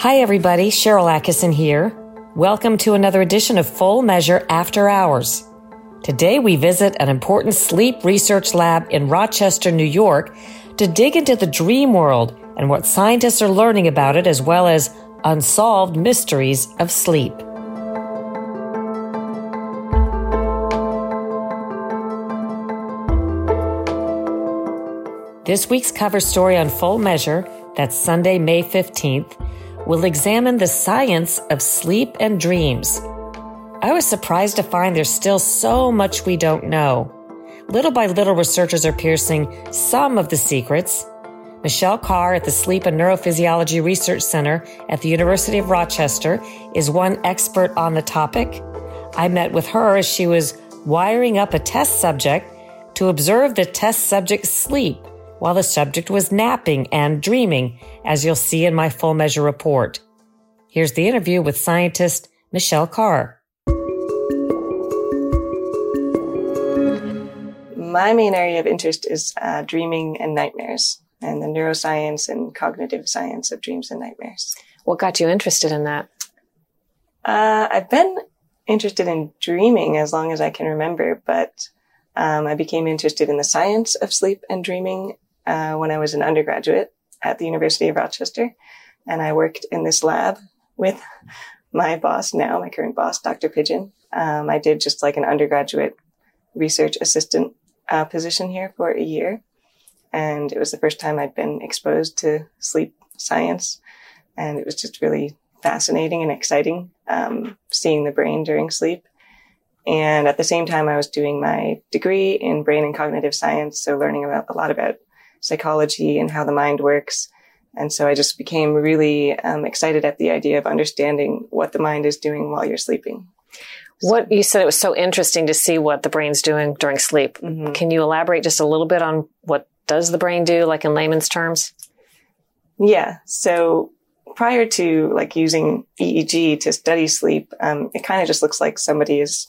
Hi, everybody. Sharyl Attkisson here. Welcome to another edition of Full Measure After Hours. Today, we visit an important sleep research lab in Rochester, New York, to dig into the dream world and what scientists are learning about it, as well as unsolved mysteries of sleep. This week's cover story on Full Measure, that's Sunday, May 15th, will examine the science of sleep and dreams. I was surprised to find there's still so much we don't know. Little by little, researchers are piercing some of the secrets. Michelle Carr at the Sleep and Neurophysiology Research Center at the University of Rochester is one expert on the topic. I met with her as she was wiring up a test subject to observe the test subject's sleep while the subject was napping and dreaming, as you'll see in my full measure report. Here's the interview with scientist Michelle Carr. My main area of interest is uh, dreaming and nightmares and the neuroscience and cognitive science of dreams and nightmares. What got you interested in that? Uh, I've been interested in dreaming as long as I can remember, but um, I became interested in the science of sleep and dreaming uh, when I was an undergraduate at the University of Rochester. And I worked in this lab with my boss now, my current boss, Dr. Pigeon. Um, I did just like an undergraduate research assistant uh, position here for a year. And it was the first time I'd been exposed to sleep science. And it was just really fascinating and exciting um, seeing the brain during sleep. And at the same time, I was doing my degree in brain and cognitive science. So learning about a lot about psychology and how the mind works. And so I just became really um, excited at the idea of understanding what the mind is doing while you're sleeping. What you said it was so interesting to see what the brain's doing during sleep. Mm-hmm. Can you elaborate just a little bit on what does the brain do, like in layman's terms? Yeah. So prior to like using EEG to study sleep, um, it kind of just looks like somebody is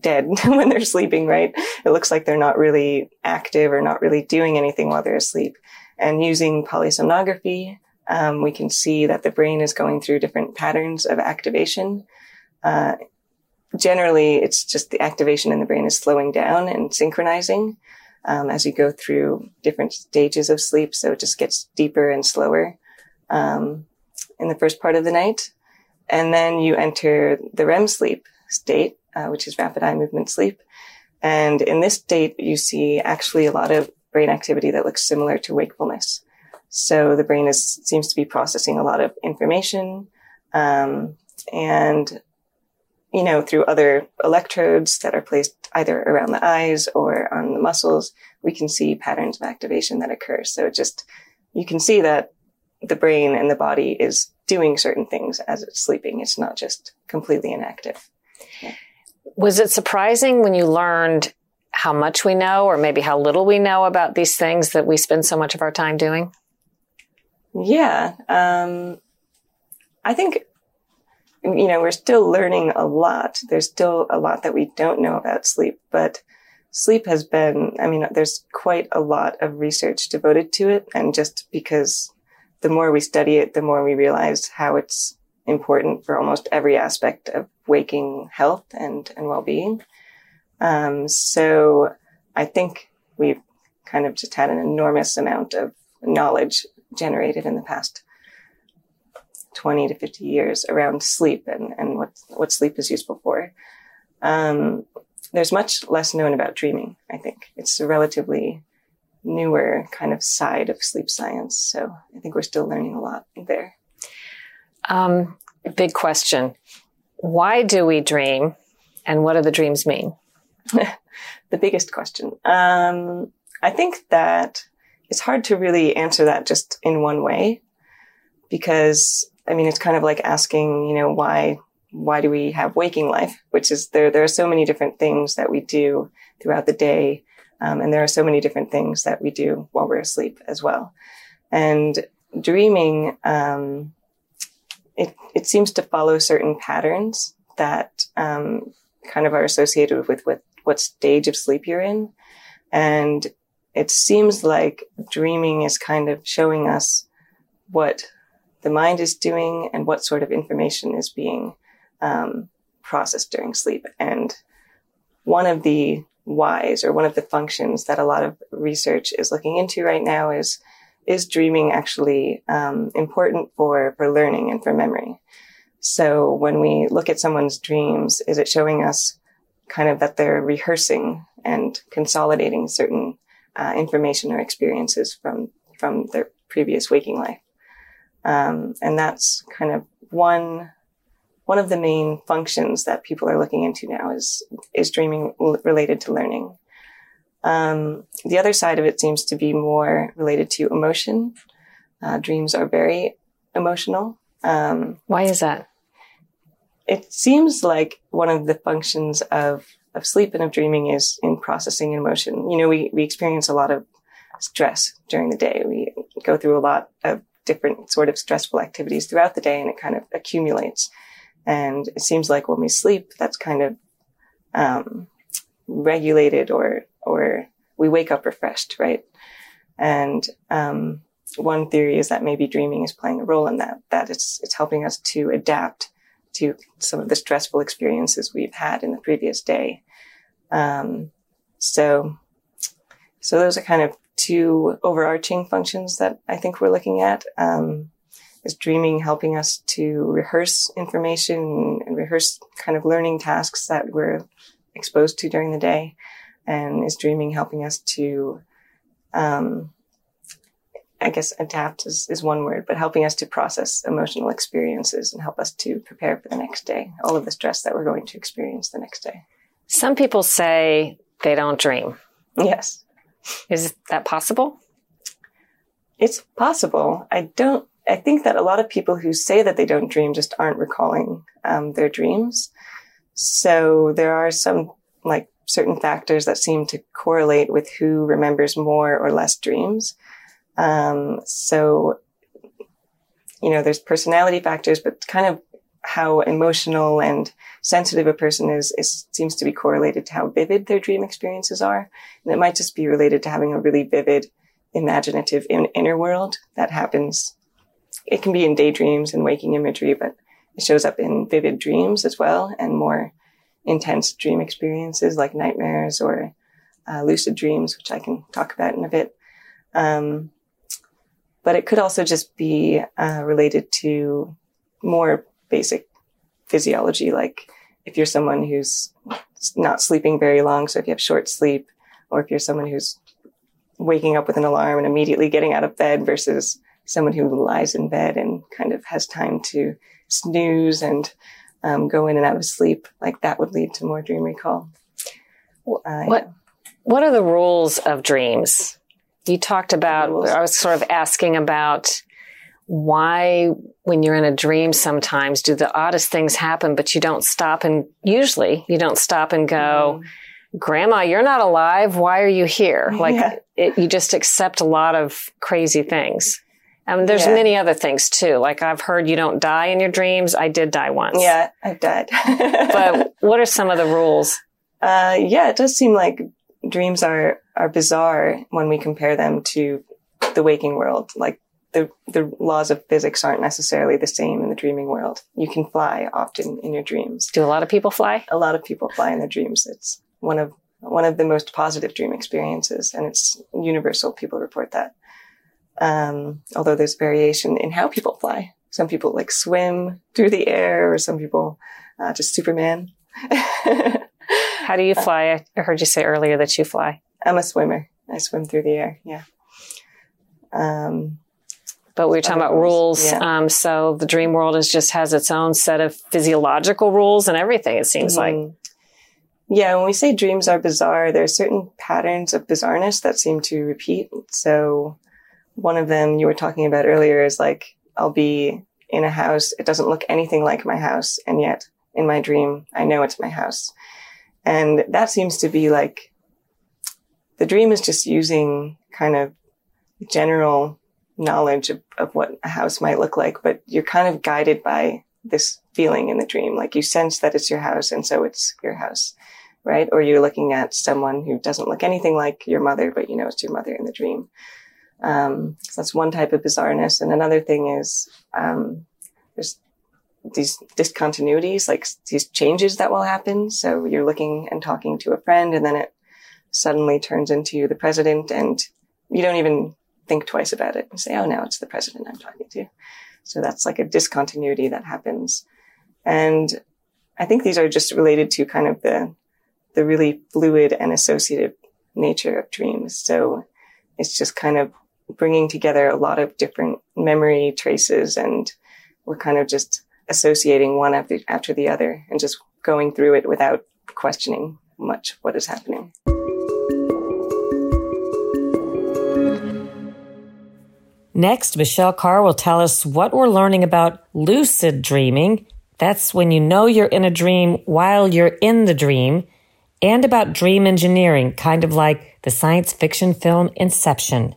dead when they're sleeping, right? It looks like they're not really active or not really doing anything while they're asleep. And using polysomnography, um, we can see that the brain is going through different patterns of activation. Uh, generally, it's just the activation in the brain is slowing down and synchronizing um, as you go through different stages of sleep. So it just gets deeper and slower um, in the first part of the night. And then you enter the REM sleep state, uh, which is rapid eye movement sleep. And in this state, you see actually a lot of brain activity that looks similar to wakefulness. So the brain is, seems to be processing a lot of information. Um, and, you know, through other electrodes that are placed either around the eyes or on the muscles, we can see patterns of activation that occur. So just, you can see that the brain and the body is doing certain things as it's sleeping. It's not just completely inactive. Was it surprising when you learned how much we know or maybe how little we know about these things that we spend so much of our time doing? Yeah. Um, I think, you know, we're still learning a lot. There's still a lot that we don't know about sleep, but sleep has been, I mean, there's quite a lot of research devoted to it. And just because the more we study it, the more we realize how it's important for almost every aspect of waking health and, and well-being. Um, so I think we've kind of just had an enormous amount of knowledge generated in the past 20 to 50 years around sleep and, and what, what sleep is useful for. Um, there's much less known about dreaming, I think. It's a relatively newer kind of side of sleep science. So I think we're still learning a lot there. Um, big question. Why do we dream and what do the dreams mean? the biggest question. Um, I think that it's hard to really answer that just in one way because I mean, it's kind of like asking, you know, why, why do we have waking life? Which is there, there are so many different things that we do throughout the day. Um, and there are so many different things that we do while we're asleep as well. And dreaming, um, it, it seems to follow certain patterns that, um, kind of are associated with what, what stage of sleep you're in. And it seems like dreaming is kind of showing us what the mind is doing and what sort of information is being um, processed during sleep. And one of the whys or one of the functions that a lot of research is looking into right now is is dreaming actually um, important for for learning and for memory? So when we look at someone's dreams, is it showing us kind of that they're rehearsing and consolidating certain uh, information or experiences from from their previous waking life? Um, and that's kind of one one of the main functions that people are looking into now is is dreaming related to learning. Um, the other side of it seems to be more related to emotion. Uh, dreams are very emotional. Um, Why is that? It seems like one of the functions of of sleep and of dreaming is in processing emotion. You know, we we experience a lot of stress during the day. We go through a lot of different sort of stressful activities throughout the day and it kind of accumulates. And it seems like when we sleep, that's kind of, um, regulated or, or we wake up refreshed, right? And, um, one theory is that maybe dreaming is playing a role in that, that it's, it's helping us to adapt to some of the stressful experiences we've had in the previous day. Um, so, so those are kind of two overarching functions that I think we're looking at. Um, is dreaming helping us to rehearse information and rehearse kind of learning tasks that we're exposed to during the day? And is dreaming helping us to, um, I guess adapt is, is one word, but helping us to process emotional experiences and help us to prepare for the next day, all of the stress that we're going to experience the next day. Some people say they don't dream. Yes. Is that possible? It's possible. I don't, I think that a lot of people who say that they don't dream just aren't recalling um, their dreams. So there are some like certain factors that seem to correlate with who remembers more or less dreams. Um, so, you know, there's personality factors, but kind of how emotional and sensitive a person is, is seems to be correlated to how vivid their dream experiences are. And it might just be related to having a really vivid, imaginative in, inner world that happens. It can be in daydreams and waking imagery, but it shows up in vivid dreams as well and more intense dream experiences like nightmares or uh, lucid dreams, which I can talk about in a bit. Um, but it could also just be uh, related to more basic physiology, like if you're someone who's not sleeping very long, so if you have short sleep, or if you're someone who's waking up with an alarm and immediately getting out of bed versus someone who lies in bed and kind of has time to snooze and um, go in and out of sleep, like that would lead to more dream recall. Uh, what yeah. What are the rules of dreams? You talked about. I was sort of asking about why when you're in a dream sometimes do the oddest things happen but you don't stop and usually you don't stop and go mm. grandma you're not alive why are you here like yeah. it, you just accept a lot of crazy things Mean, there's yeah. many other things too. Like I've heard you don't die in your dreams. I did die once. Yeah, I've died. but what are some of the rules? Uh, yeah, it does seem like dreams are, are bizarre when we compare them to the waking world. Like the, the laws of physics aren't necessarily the same in the dreaming world. You can fly often in your dreams. Do a lot of people fly? A lot of people fly in their dreams. It's one of, one of the most positive dream experiences and it's universal. People report that. Um, although there's variation in how people fly. Some people like swim through the air or some people, uh, just Superman. how do you fly? I heard you say earlier that you fly. I'm a swimmer. I swim through the air. Yeah. Um, but we were talking about rules. Yeah. Um, so the dream world is just has its own set of physiological rules and everything. It seems mm-hmm. like. Yeah, when we say dreams are bizarre, there are certain patterns of bizarreness that seem to repeat. So, one of them you were talking about earlier is like, I'll be in a house. It doesn't look anything like my house. And yet in my dream, I know it's my house. And that seems to be like the dream is just using kind of general knowledge of, of what a house might look like, but you're kind of guided by this feeling in the dream. Like you sense that it's your house and so it's your house, right? Or you're looking at someone who doesn't look anything like your mother, but you know it's your mother in the dream. Um, so that's one type of bizarreness. And another thing is, um, there's these discontinuities, like these changes that will happen. So you're looking and talking to a friend and then it suddenly turns into the president and you don't even think twice about it and say, oh, now it's the president I'm talking to. So that's like a discontinuity that happens. And I think these are just related to kind of the, the really fluid and associative nature of dreams. So it's just kind of bringing together a lot of different memory traces and we're kind of just associating one after, after the other and just going through it without questioning much what is happening. Next, Michelle Carr will tell us what we're learning about lucid dreaming. That's when you know you're in a dream while you're in the dream, and about dream engineering, kind of like the science fiction film Inception.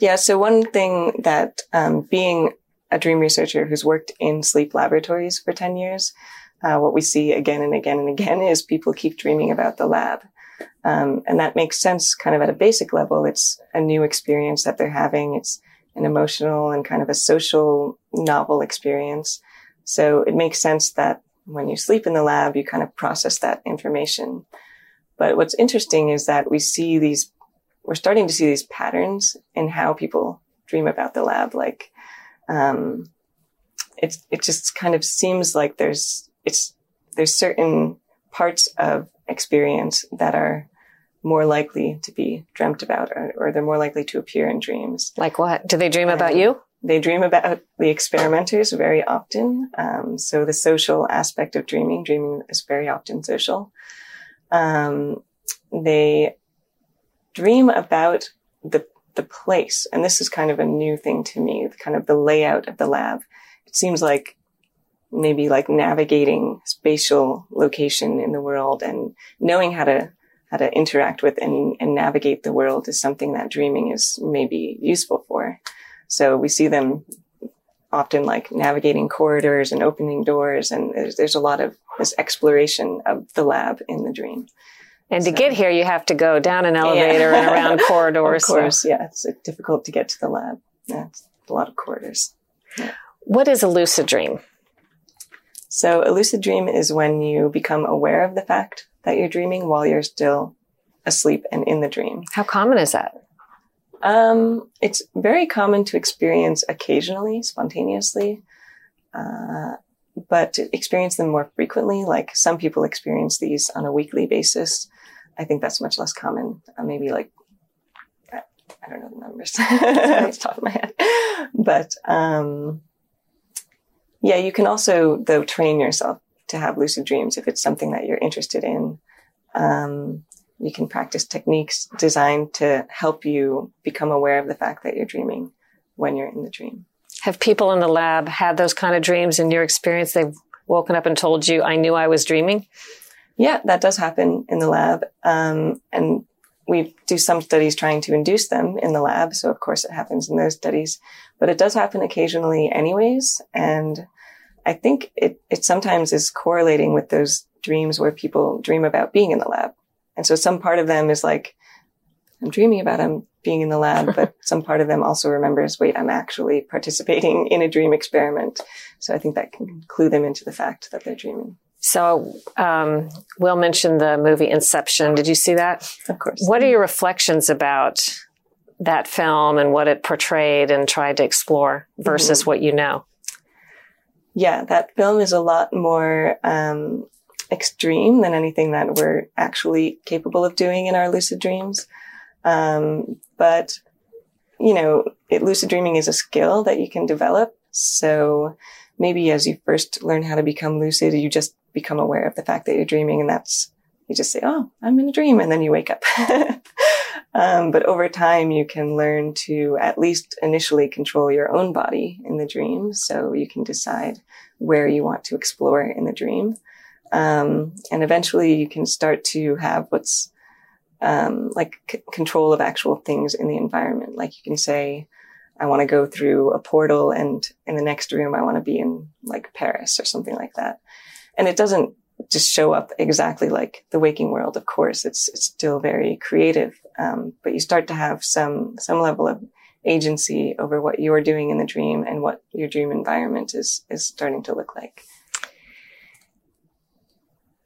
Yeah, so one thing that um, being a dream researcher who's worked in sleep laboratories for 10 years, uh, what we see again and again and again is people keep dreaming about the lab. Um, and that makes sense kind of at a basic level. It's a new experience that they're having. It's an emotional and kind of a social novel experience. So it makes sense that when you sleep in the lab, you kind of process that information. But what's interesting is that we see these, we're starting to see these patterns in how people dream about the lab. Like, um, it, it just kind of seems like there's, it's, there's certain parts of experience that are more likely to be dreamt about or, or they're more likely to appear in dreams. Like what? Do they dream about you? They dream about the experimenters very often. Um, so the social aspect of dreaming, dreaming is very often social. Um, they dream about the the place, and this is kind of a new thing to me. Kind of the layout of the lab. It seems like maybe like navigating spatial location in the world and knowing how to how to interact with and, and navigate the world is something that dreaming is maybe useful for. So we see them often like navigating corridors and opening doors, and there's, there's a lot of this exploration of the lab in the dream. And to so, get here, you have to go down an elevator yeah. and around corridors. of course, so. yeah, it's difficult to get to the lab. Yeah, a lot of corridors. Yeah. What is a lucid dream? So a lucid dream is when you become aware of the fact that you're dreaming while you're still asleep and in the dream. How common is that? Um, it's very common to experience occasionally, spontaneously, uh, but to experience them more frequently, like some people experience these on a weekly basis. I think that's much less common. Uh, maybe like I don't know the numbers off the top of my head, but um, yeah, you can also though train yourself to have lucid dreams if it's something that you're interested in. Um, you can practice techniques designed to help you become aware of the fact that you're dreaming when you're in the dream. Have people in the lab had those kind of dreams in your experience? They've woken up and told you, I knew I was dreaming? Yeah, that does happen in the lab. Um, and we do some studies trying to induce them in the lab. So of course it happens in those studies, but it does happen occasionally anyways. And I think it, it sometimes is correlating with those dreams where people dream about being in the lab. And so some part of them is like, I'm dreaming about I'm being in the lab, but some part of them also remembers, wait, I'm actually participating in a dream experiment. So I think that can clue them into the fact that they're dreaming. So, um, Will mentioned the movie Inception. Did you see that? Of course. What are your reflections about that film and what it portrayed and tried to explore versus mm-hmm. what you know? Yeah, that film is a lot more um, extreme than anything that we're actually capable of doing in our lucid dreams. Um, but, you know, it, lucid dreaming is a skill that you can develop. So maybe as you first learn how to become lucid, you just become aware of the fact that you're dreaming and that's, you just say, Oh, I'm in a dream. And then you wake up. um, but over time, you can learn to at least initially control your own body in the dream. So you can decide where you want to explore in the dream. Um, and eventually you can start to have what's, um, like c- control of actual things in the environment. Like you can say, I want to go through a portal and in the next room, I want to be in like Paris or something like that. And it doesn't just show up exactly like the waking world. Of course, it's, it's still very creative. Um, but you start to have some, some level of agency over what you're doing in the dream and what your dream environment is, is starting to look like.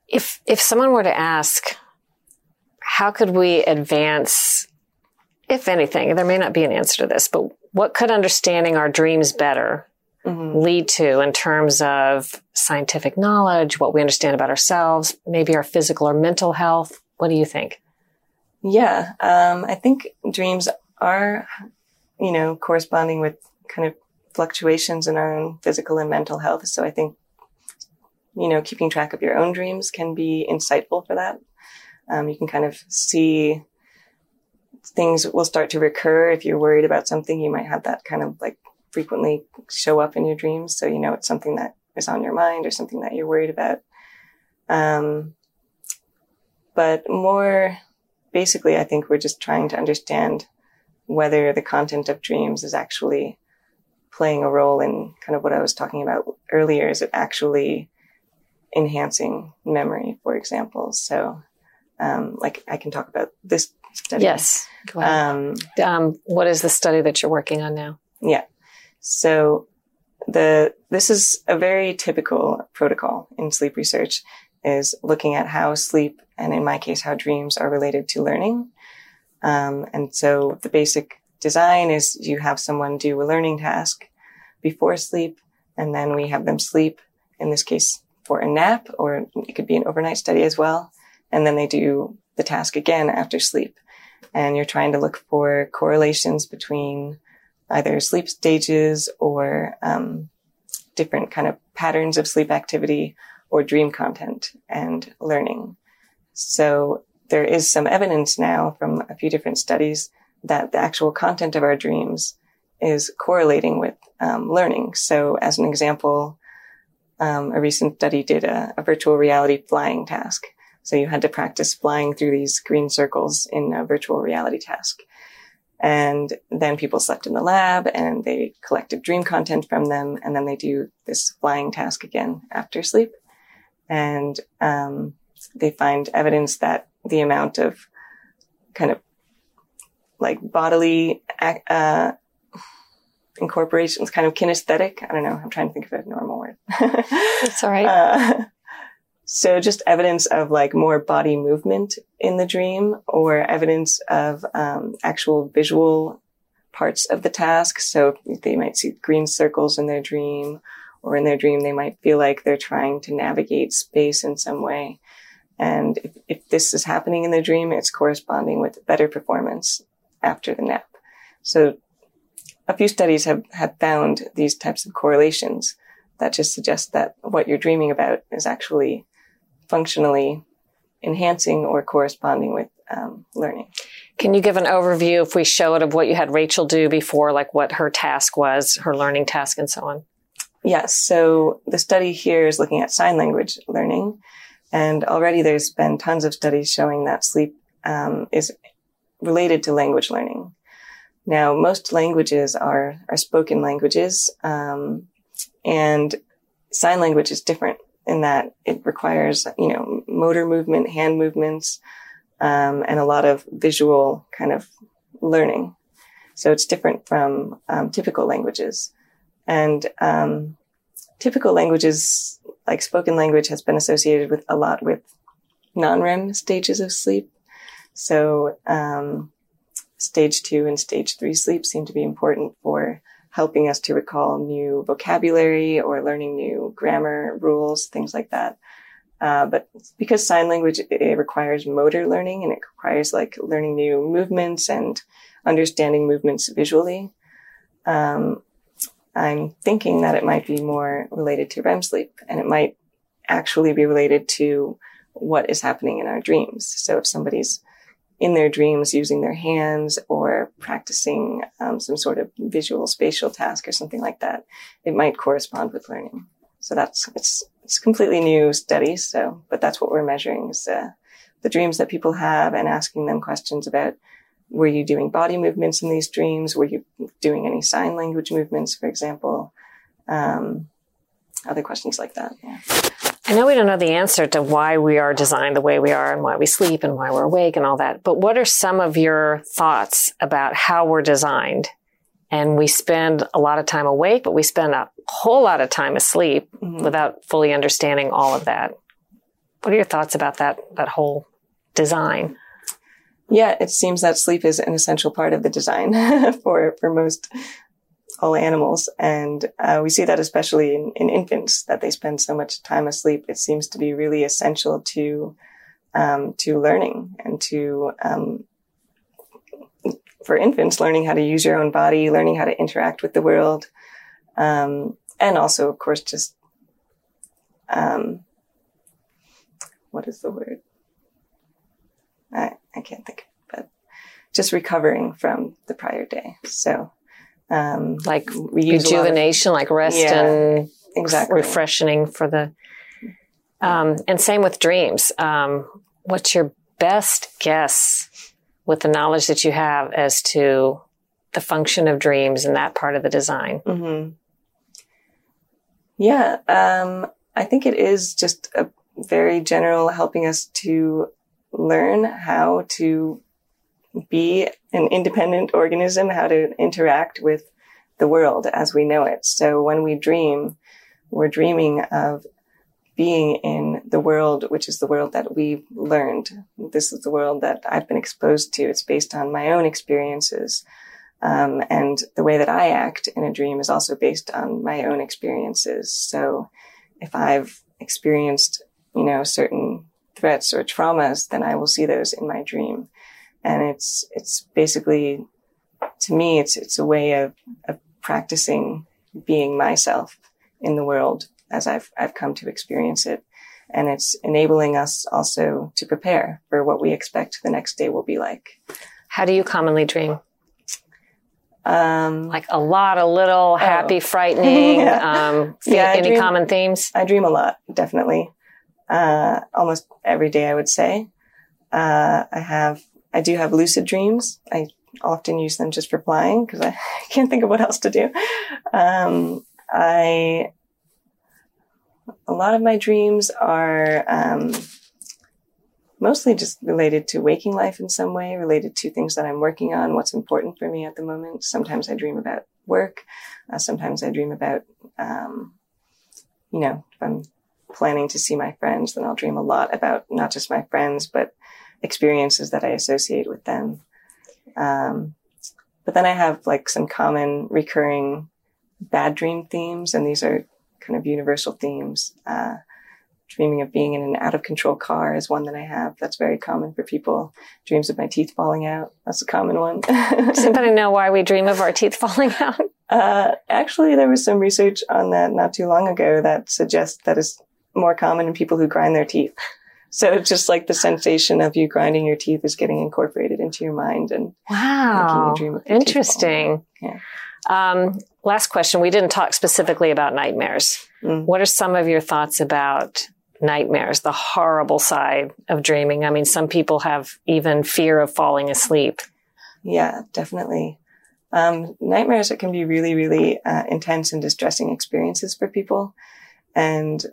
If, if someone were to ask, how could we advance, if anything, there may not be an answer to this, but what could understanding our dreams better mm-hmm. lead to in terms of scientific knowledge, what we understand about ourselves, maybe our physical or mental health? What do you think? Yeah, um, I think dreams are, you know, corresponding with kind of fluctuations in our own physical and mental health. So I think, you know, keeping track of your own dreams can be insightful for that. Um, you can kind of see things will start to recur. If you're worried about something, you might have that kind of like frequently show up in your dreams. So you know it's something that is on your mind or something that you're worried about. Um, but more basically, I think we're just trying to understand whether the content of dreams is actually playing a role in kind of what I was talking about earlier. Is it actually enhancing memory, for example? So, um, like I can talk about this study. Yes. Um, um, what is the study that you're working on now? Yeah. So the, this is a very typical protocol in sleep research is looking at how sleep and in my case, how dreams are related to learning. Um, and so the basic design is you have someone do a learning task before sleep and then we have them sleep in this case for a nap or it could be an overnight study as well. And then they do the task again after sleep and you're trying to look for correlations between either sleep stages or um, different kind of patterns of sleep activity or dream content and learning. So there is some evidence now from a few different studies that the actual content of our dreams is correlating with um, learning. So as an example, um, a recent study did a, a, virtual reality flying task. So you had to practice flying through these green circles in a virtual reality task. And then people slept in the lab and they collected dream content from them. And then they do this flying task again after sleep. And, um, they find evidence that the amount of kind of like bodily, uh, incorporations, kind of kinesthetic. I don't know. I'm trying to think of a normal word. That's all right. Uh, so just evidence of like more body movement in the dream or evidence of um, actual visual parts of the task. So they might see green circles in their dream or in their dream, they might feel like they're trying to navigate space in some way. And if, if this is happening in the dream, it's corresponding with better performance after the nap. So a few studies have, have found these types of correlations that just suggest that what you're dreaming about is actually functionally enhancing or corresponding with um, learning. Can you give an overview, if we show it, of what you had Rachel do before, like what her task was, her learning task, and so on? Yes. So the study here is looking at sign language learning. And already there's been tons of studies showing that sleep um, is related to language learning. Now, most languages are, are spoken languages, um, and sign language is different in that it requires, you know, motor movement, hand movements, um, and a lot of visual kind of learning. So it's different from um, typical languages. And um, typical languages, like spoken language, has been associated with a lot with non-REM stages of sleep. So um, stage two and stage three sleep seem to be important for helping us to recall new vocabulary or learning new grammar rules, things like that. Uh, but because sign language, it requires motor learning and it requires like learning new movements and understanding movements visually. Um, I'm thinking that it might be more related to REM sleep and it might actually be related to what is happening in our dreams. So if somebody's in their dreams using their hands or practicing um, some sort of visual spatial task or something like that, it might correspond with learning. So that's it's it's completely new study. So, but that's what we're measuring is uh, the dreams that people have and asking them questions about were you doing body movements in these dreams? Were you doing any sign language movements, for example? Um, other questions like that. Yeah. I know we don't know the answer to why we are designed the way we are and why we sleep and why we're awake and all that, but what are some of your thoughts about how we're designed? And we spend a lot of time awake, but we spend a whole lot of time asleep mm-hmm. without fully understanding all of that. What are your thoughts about that, that whole design? Yeah, it seems that sleep is an essential part of the design for, for most all animals. And uh, we see that especially in, in, infants that they spend so much time asleep. It seems to be really essential to um, to learning and to um, for infants learning how to use your own body, learning how to interact with the world, um, and also, of course, just um, what is the word? I, I can't think, but just recovering from the prior day. So um, like rejuvenation, of, like rest yeah, and exactly refreshing for the. Um, and same with dreams. Um, what's your best guess with the knowledge that you have as to the function of dreams and that part of the design? Mm-hmm. Yeah, um, I think it is just a very general helping us to learn how to be an independent organism, how to interact with the world as we know it. So when we dream, we're dreaming of being in the world, which is the world that we've learned. This is the world that I've been exposed to. It's based on my own experiences. Um, and the way that I act in a dream is also based on my own experiences. So if I've experienced, you know, certain threats or traumas, then I will see those in my dream and it's it's basically to me it's it's a way of, of practicing being myself in the world as I've I've come to experience it. And it's enabling us also to prepare for what we expect the next day will be like. How do you commonly dream? Um, like a lot, a little, oh. happy, frightening. yeah. Um, yeah, any dream, common themes? I dream a lot, definitely. Uh, almost every day, I would say. Uh, I have I do have lucid dreams. I often use them just for flying because I can't think of what else to do. Um, I, a lot of my dreams are, um, mostly just related to waking life in some way, related to things that I'm working on, what's important for me at the moment. Sometimes I dream about work. Uh, sometimes I dream about, um, you know, if I'm planning to see my friends, then I'll dream a lot about not just my friends, but experiences that I associate with them. Um, but then I have like some common recurring bad dream themes, and these are kind of universal themes. Uh, dreaming of being in an out of control car is one that I have. That's very common for people. Dreams of my teeth falling out. That's a common one. Does anybody know why we dream of our teeth falling out? Uh, actually, there was some research on that not too long ago that suggests that is more common in people who grind their teeth. So it's just like the sensation of you grinding your teeth is getting incorporated into your mind and wow, interesting. Yeah. Um, last question. We didn't talk specifically about nightmares. Mm. What are some of your thoughts about nightmares, the horrible side of dreaming. I mean, some people have even fear of falling asleep. Yeah, definitely. Um, nightmares it can be really, really uh, intense and distressing experiences for people. And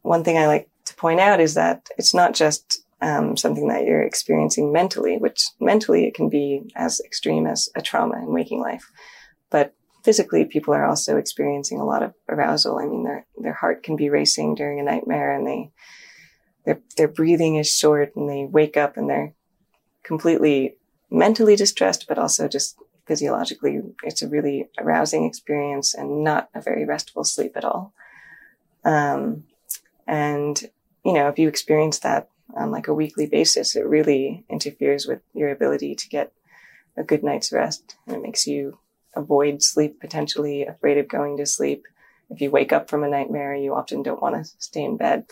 one thing I like to point out is that it's not just um, something that you're experiencing mentally, which mentally it can be as extreme as a trauma in waking life. But physically, people are also experiencing a lot of arousal. I mean, their their heart can be racing during a nightmare, and they their their breathing is short, and they wake up and they're completely mentally distressed, but also just physiologically, it's a really arousing experience and not a very restful sleep at all. Um, and you know, if you experience that on like a weekly basis, it really interferes with your ability to get a good night's rest. And it makes you avoid sleep, potentially afraid of going to sleep. If you wake up from a nightmare, you often don't want to stay in bed.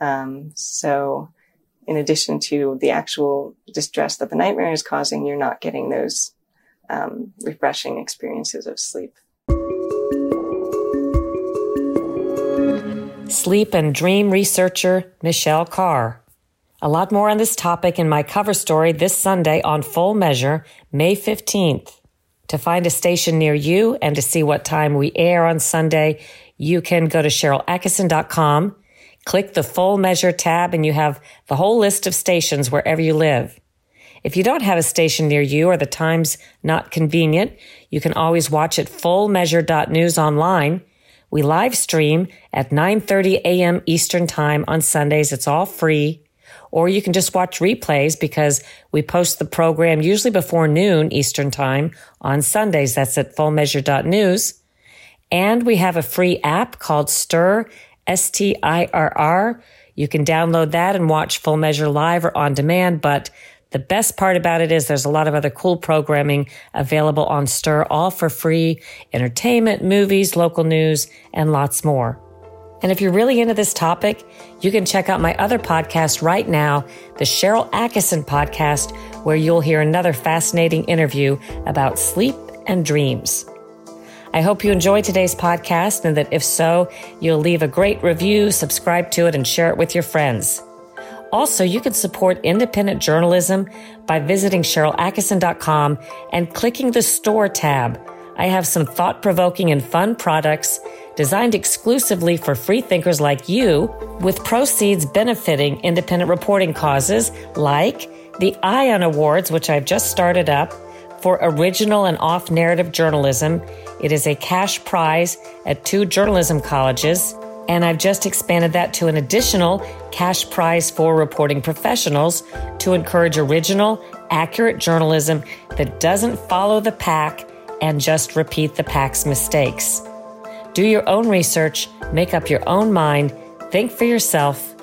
Um, so in addition to the actual distress that the nightmare is causing, you're not getting those um, refreshing experiences of sleep. Sleep and dream researcher Michelle Carr. A lot more on this topic in my cover story this Sunday on Full Measure, May 15th. To find a station near you and to see what time we air on Sunday, you can go to SharylAttkisson.com, click the Full Measure tab, and you have the whole list of stations wherever you live. If you don't have a station near you or the time's not convenient, you can always watch at fullmeasure.news online. We live stream at 9:30 a.m. Eastern Time on Sundays. It's all free or you can just watch replays because we post the program usually before noon Eastern Time on Sundays. That's at fullmeasure.news. And we have a free app called Stirr, S T I R R. You can download that and watch Full Measure live or on demand. But the best part about it is there's a lot of other cool programming available on Stirr, all for free entertainment, movies, local news, and lots more. And if you're really into this topic, you can check out my other podcast right now, the Sharyl Attkisson podcast, where you'll hear another fascinating interview about sleep and dreams. I hope you enjoyed today's podcast and that if so, you'll leave a great review, subscribe to it, and share it with your friends. Also, you can support independent journalism by visiting SharylAttkisson.com and clicking the store tab. I have some thought provoking and fun products designed exclusively for free thinkers like you, with proceeds benefiting independent reporting causes like the ION Awards, which I've just started up for original and off narrative journalism. It is a cash prize at two journalism colleges, and I've just expanded that to an additional cash prize for reporting professionals to encourage original, accurate journalism that doesn't follow the pack and just repeat the pack's mistakes. Do your own research, make up your own mind, think for yourself,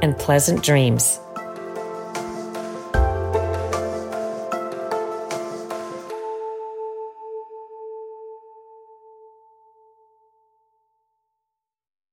and pleasant dreams.